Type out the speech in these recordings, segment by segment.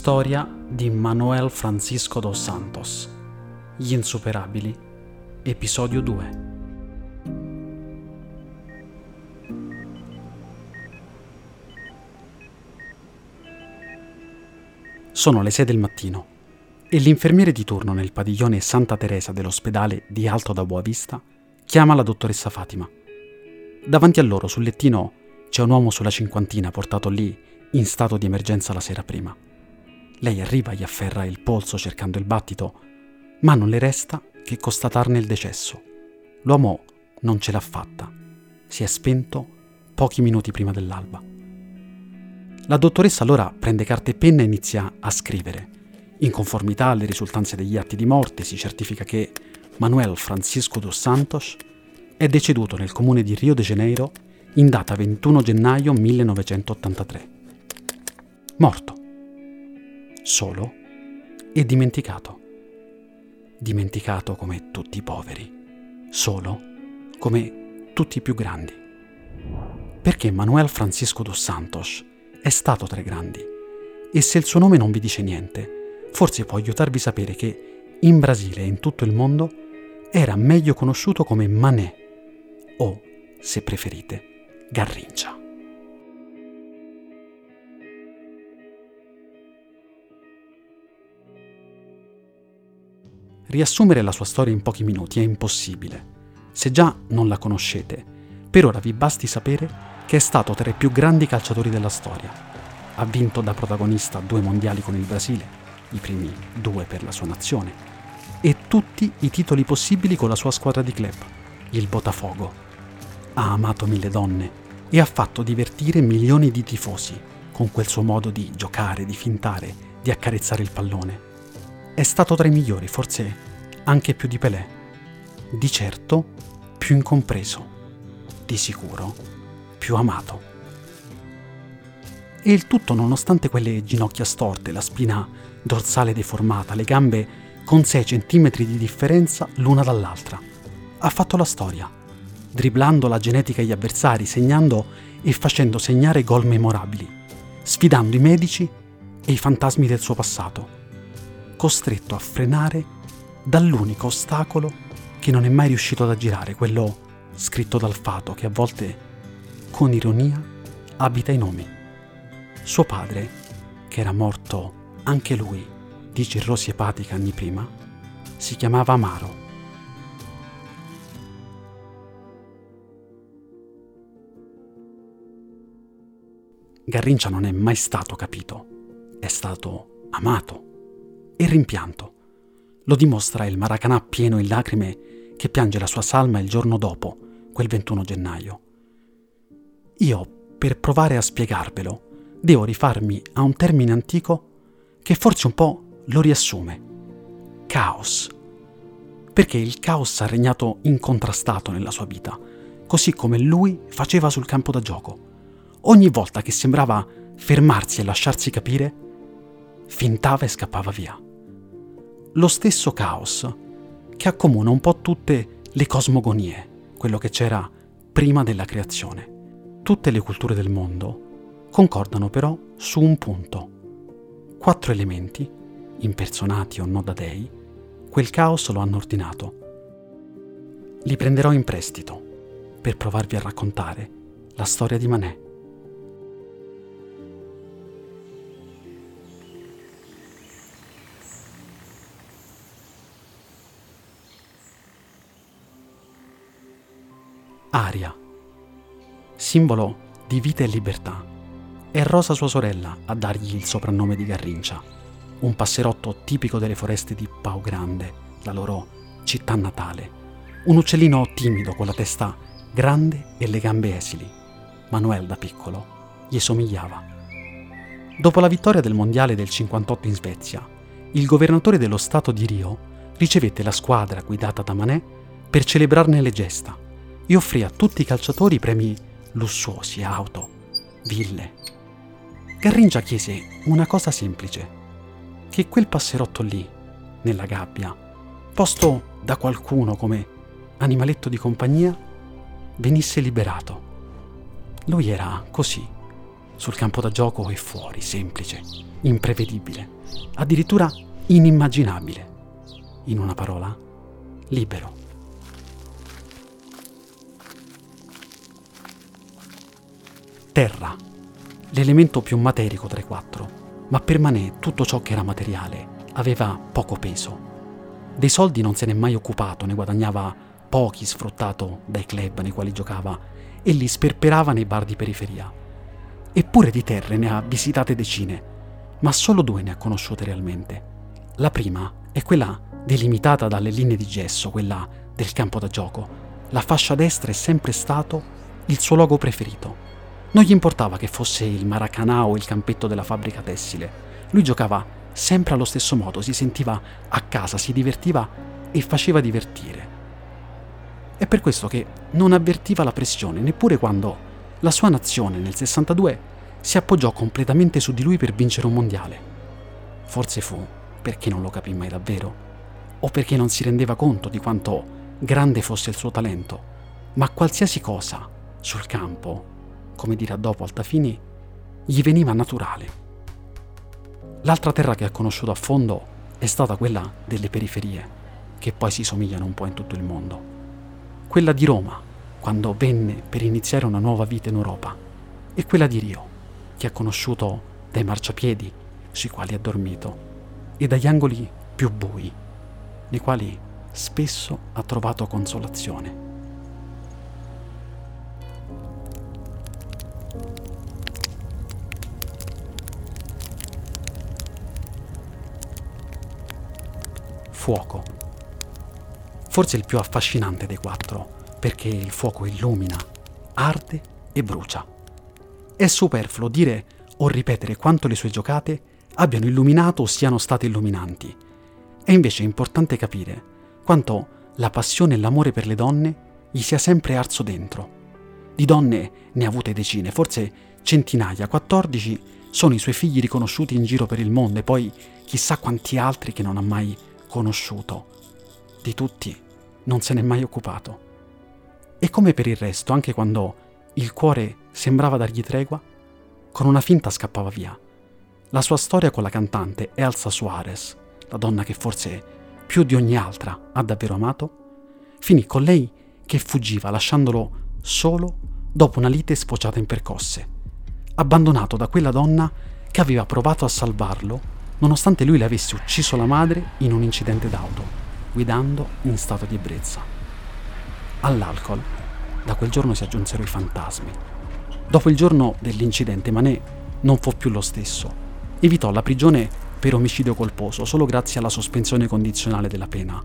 Storia di Manuel Francisco dos Santos. Gli insuperabili. Episodio 2. Sono le 6 del mattino e l'infermiere di turno nel padiglione Santa Teresa dell'ospedale di Alto da Boavista chiama la dottoressa Fatima. Davanti a loro sul lettino c'è un uomo sulla cinquantina portato lì in stato di emergenza la sera prima. Lei arriva, gli afferra il polso cercando il battito, ma non le resta che constatarne il decesso. L'uomo non ce l'ha fatta. Si è spento pochi minuti prima dell'alba. La dottoressa allora prende carta e penna e inizia a scrivere. In conformità alle risultanze degli atti di morte si certifica che Manuel Francisco dos Santos è deceduto nel comune di Rio de Janeiro in data 21 gennaio 1983. Morto solo e dimenticato. Dimenticato come tutti i poveri, solo come tutti i più grandi. Perché Manuel Francisco dos Santos è stato tra i grandi e se il suo nome non vi dice niente, forse può aiutarvi a sapere che in Brasile e in tutto il mondo era meglio conosciuto come Mané o, se preferite, Garrincia. Riassumere la sua storia in pochi minuti è impossibile. Se già non la conoscete, per ora vi basti sapere che è stato tra i più grandi calciatori della storia. Ha vinto da protagonista due mondiali con il Brasile, i primi due per la sua nazione, e tutti i titoli possibili con la sua squadra di club, il Botafogo. Ha amato mille donne e ha fatto divertire milioni di tifosi con quel suo modo di giocare, di fintare, di accarezzare il pallone è stato tra i migliori, forse anche più di Pelé. Di certo più incompreso, di sicuro più amato. E il tutto nonostante quelle ginocchia storte, la spina dorsale deformata, le gambe con 6 centimetri di differenza l'una dall'altra. Ha fatto la storia, dribblando la genetica agli avversari, segnando e facendo segnare gol memorabili, sfidando i medici e i fantasmi del suo passato costretto a frenare dall'unico ostacolo che non è mai riuscito ad aggirare, quello scritto dal fato che a volte, con ironia, abita i nomi. Suo padre, che era morto anche lui di cirrosi epatica anni prima, si chiamava Amaro. Garrincia non è mai stato capito, è stato amato e rimpianto. Lo dimostra il Maracanà pieno in lacrime che piange la sua salma il giorno dopo, quel 21 gennaio. Io, per provare a spiegarvelo, devo rifarmi a un termine antico che forse un po' lo riassume. Caos. Perché il caos ha regnato incontrastato nella sua vita, così come lui faceva sul campo da gioco. Ogni volta che sembrava fermarsi e lasciarsi capire, fintava e scappava via lo stesso caos che accomuna un po' tutte le cosmogonie, quello che c'era prima della creazione. Tutte le culture del mondo concordano però su un punto. Quattro elementi, impersonati o no da dei, quel caos lo hanno ordinato. Li prenderò in prestito per provarvi a raccontare la storia di Manè. Aria, simbolo di vita e libertà. È Rosa sua sorella a dargli il soprannome di Garrincia, un passerotto tipico delle foreste di Pau Grande, la loro città natale. Un uccellino timido con la testa grande e le gambe esili. Manuel da piccolo gli somigliava. Dopo la vittoria del mondiale del 58 in Svezia, il governatore dello stato di Rio ricevette la squadra guidata da Manè per celebrarne le gesta e offrì a tutti i calciatori premi lussuosi, auto, ville. Garringia chiese una cosa semplice, che quel passerotto lì, nella gabbia, posto da qualcuno come animaletto di compagnia, venisse liberato. Lui era così, sul campo da gioco e fuori, semplice, imprevedibile, addirittura inimmaginabile. In una parola, libero. Terra, l'elemento più materico tra i quattro, ma per Manet tutto ciò che era materiale aveva poco peso. Dei soldi non se n'è mai occupato, ne guadagnava pochi sfruttato dai club nei quali giocava e li sperperava nei bar di periferia. Eppure di terre ne ha visitate decine, ma solo due ne ha conosciute realmente. La prima è quella delimitata dalle linee di gesso, quella del campo da gioco. La fascia destra è sempre stato il suo logo preferito. Non gli importava che fosse il Maracanã o il campetto della fabbrica tessile. Lui giocava sempre allo stesso modo, si sentiva a casa, si divertiva e faceva divertire. È per questo che non avvertiva la pressione neppure quando la sua nazione nel 62 si appoggiò completamente su di lui per vincere un mondiale. Forse fu perché non lo capì mai davvero, o perché non si rendeva conto di quanto grande fosse il suo talento, ma qualsiasi cosa sul campo come dirà dopo Altafini, gli veniva naturale. L'altra terra che ha conosciuto a fondo è stata quella delle periferie, che poi si somigliano un po' in tutto il mondo. Quella di Roma, quando venne per iniziare una nuova vita in Europa, e quella di Rio, che ha conosciuto dai marciapiedi sui quali ha dormito e dagli angoli più bui, nei quali spesso ha trovato consolazione. Fuoco. Forse il più affascinante dei quattro, perché il fuoco illumina, arde e brucia. È superfluo dire o ripetere quanto le sue giocate abbiano illuminato o siano state illuminanti. È invece importante capire quanto la passione e l'amore per le donne gli sia sempre arso dentro. Di donne ne ha avute decine, forse centinaia, 14 sono i suoi figli riconosciuti in giro per il mondo e poi chissà quanti altri che non ha mai conosciuto. Di tutti non se n'è mai occupato. E come per il resto, anche quando il cuore sembrava dargli tregua, con una finta scappava via. La sua storia con la cantante Elsa Suarez, la donna che forse più di ogni altra ha davvero amato, finì con lei che fuggiva lasciandolo solo dopo una lite sfociata in percosse, abbandonato da quella donna che aveva provato a salvarlo nonostante lui le avesse ucciso la madre in un incidente d'auto, guidando in stato di ebbrezza. All'alcol, da quel giorno si aggiunsero i fantasmi. Dopo il giorno dell'incidente, Manet non fu più lo stesso. Evitò la prigione per omicidio colposo solo grazie alla sospensione condizionale della pena.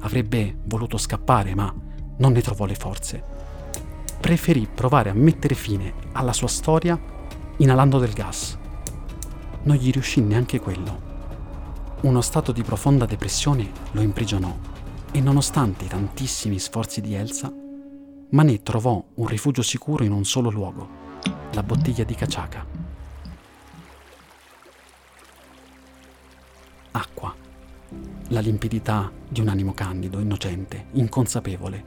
Avrebbe voluto scappare, ma non ne trovò le forze. Preferì provare a mettere fine alla sua storia inalando del gas non gli riuscì neanche quello. Uno stato di profonda depressione lo imprigionò e nonostante i tantissimi sforzi di Elsa, Manet trovò un rifugio sicuro in un solo luogo, la bottiglia di caciaca. Acqua, la limpidità di un animo candido, innocente, inconsapevole.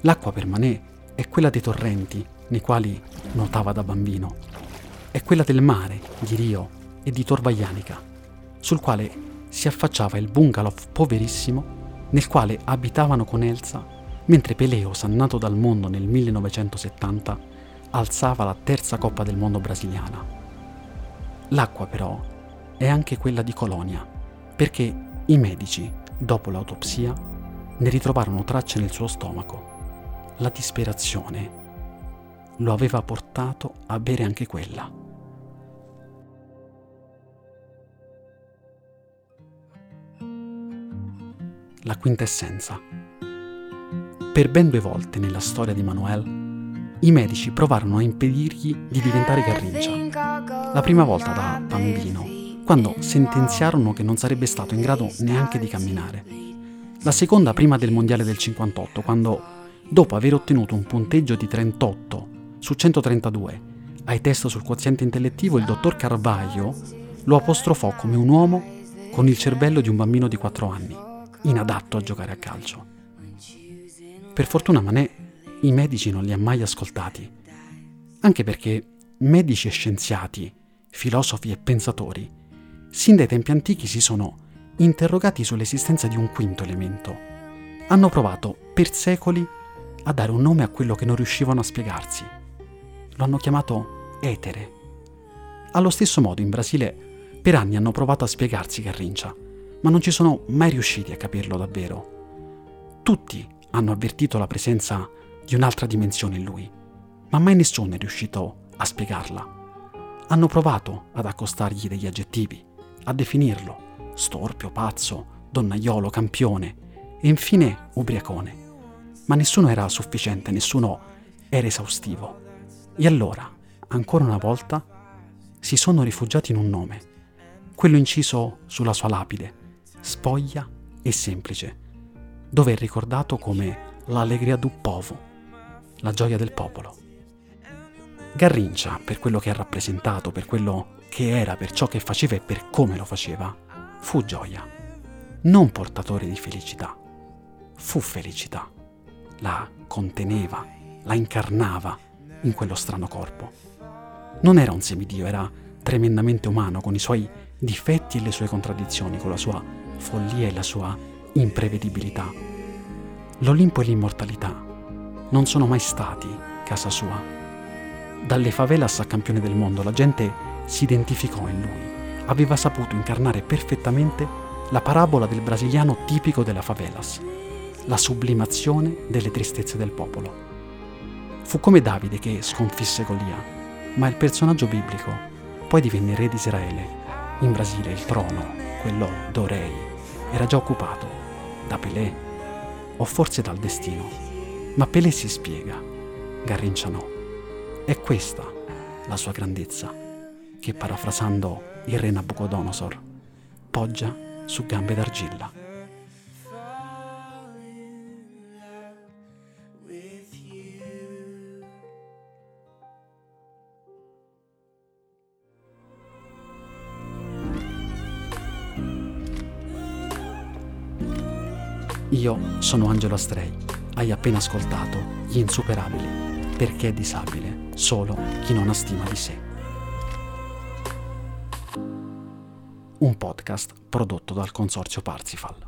L'acqua per Manet è quella dei torrenti nei quali nuotava da bambino, è quella del mare, di Rio, e di Torvaianica, sul quale si affacciava il bungalow poverissimo nel quale abitavano con Elsa, mentre Peleos, nato dal mondo nel 1970, alzava la terza Coppa del Mondo brasiliana. L'acqua però è anche quella di Colonia, perché i medici, dopo l'autopsia, ne ritrovarono tracce nel suo stomaco. La disperazione lo aveva portato a bere anche quella. La quintessenza. Per ben due volte nella storia di Manuel, i medici provarono a impedirgli di diventare Garrincia. La prima volta da bambino, quando sentenziarono che non sarebbe stato in grado neanche di camminare. La seconda prima del Mondiale del 58, quando, dopo aver ottenuto un punteggio di 38 su 132 ai test sul quoziente intellettivo, il dottor Carvaglio lo apostrofò come un uomo con il cervello di un bambino di 4 anni inadatto a giocare a calcio. Per fortuna Manet i medici non li ha mai ascoltati, anche perché medici e scienziati, filosofi e pensatori, sin dai tempi antichi si sono interrogati sull'esistenza di un quinto elemento. Hanno provato per secoli a dare un nome a quello che non riuscivano a spiegarsi. Lo hanno chiamato etere. Allo stesso modo in Brasile per anni hanno provato a spiegarsi Garrincia, ma non ci sono mai riusciti a capirlo davvero. Tutti hanno avvertito la presenza di un'altra dimensione in lui, ma mai nessuno è riuscito a spiegarla. Hanno provato ad accostargli degli aggettivi, a definirlo, storpio, pazzo, donnaiolo, campione e infine ubriacone. Ma nessuno era sufficiente, nessuno era esaustivo. E allora, ancora una volta, si sono rifugiati in un nome, quello inciso sulla sua lapide, spoglia e semplice, dove è ricordato come l'allegria du povo, la gioia del popolo. Garrincia, per quello che ha rappresentato, per quello che era, per ciò che faceva e per come lo faceva, fu gioia, non portatore di felicità, fu felicità. La conteneva, la incarnava in quello strano corpo. Non era un semidio, era tremendamente umano, con i suoi difetti e le sue contraddizioni, con la sua follia e la sua imprevedibilità. L'Olimpo e l'immortalità non sono mai stati casa sua. Dalle favelas a campione del mondo la gente si identificò in lui. Aveva saputo incarnare perfettamente la parabola del brasiliano tipico della favelas, la sublimazione delle tristezze del popolo. Fu come Davide che sconfisse Golia, ma il personaggio biblico poi divenne re di Israele. In Brasile il trono, quello d'Orei, era già occupato da Pelé o forse dal destino. Ma Pelé si spiega, Garrincia no. È questa la sua grandezza che, parafrasando il re Nabucodonosor, poggia su gambe d'argilla. Io sono Angelo Astrei. Hai appena ascoltato Gli Insuperabili, perché è disabile solo chi non ha stima di sé. un podcast prodotto dal consorzio Parsifal.